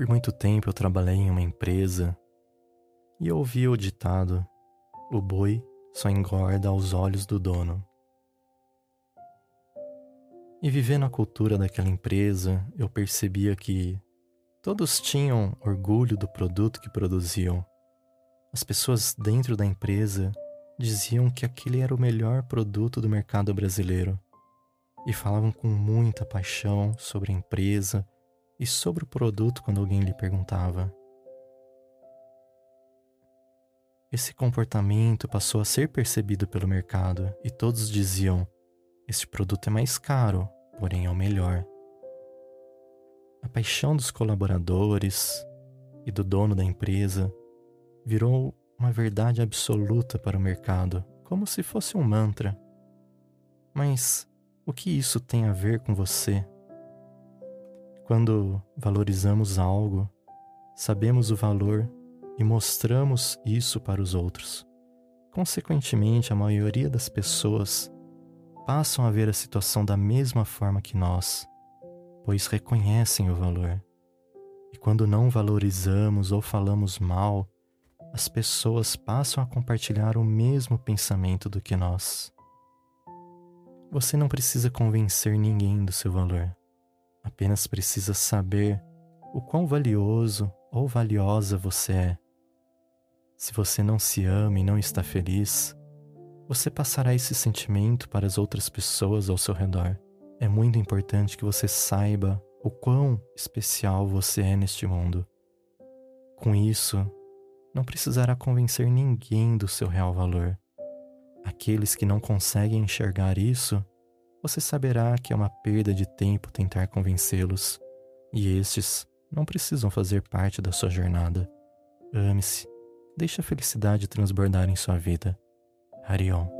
Por muito tempo eu trabalhei em uma empresa e eu ouvi o ditado: o boi só engorda aos olhos do dono. E vivendo a cultura daquela empresa, eu percebia que todos tinham orgulho do produto que produziam. As pessoas dentro da empresa diziam que aquele era o melhor produto do mercado brasileiro e falavam com muita paixão sobre a empresa e sobre o produto quando alguém lhe perguntava. Esse comportamento passou a ser percebido pelo mercado e todos diziam: este produto é mais caro, porém é o melhor. A paixão dos colaboradores e do dono da empresa virou uma verdade absoluta para o mercado, como se fosse um mantra. Mas o que isso tem a ver com você? Quando valorizamos algo, sabemos o valor e mostramos isso para os outros. Consequentemente, a maioria das pessoas passam a ver a situação da mesma forma que nós, pois reconhecem o valor. E quando não valorizamos ou falamos mal, as pessoas passam a compartilhar o mesmo pensamento do que nós. Você não precisa convencer ninguém do seu valor. Apenas precisa saber o quão valioso ou valiosa você é. Se você não se ama e não está feliz, você passará esse sentimento para as outras pessoas ao seu redor. É muito importante que você saiba o quão especial você é neste mundo. Com isso, não precisará convencer ninguém do seu real valor. Aqueles que não conseguem enxergar isso, você saberá que é uma perda de tempo tentar convencê-los, e estes não precisam fazer parte da sua jornada. Ame-se, deixe a felicidade transbordar em sua vida. Harion.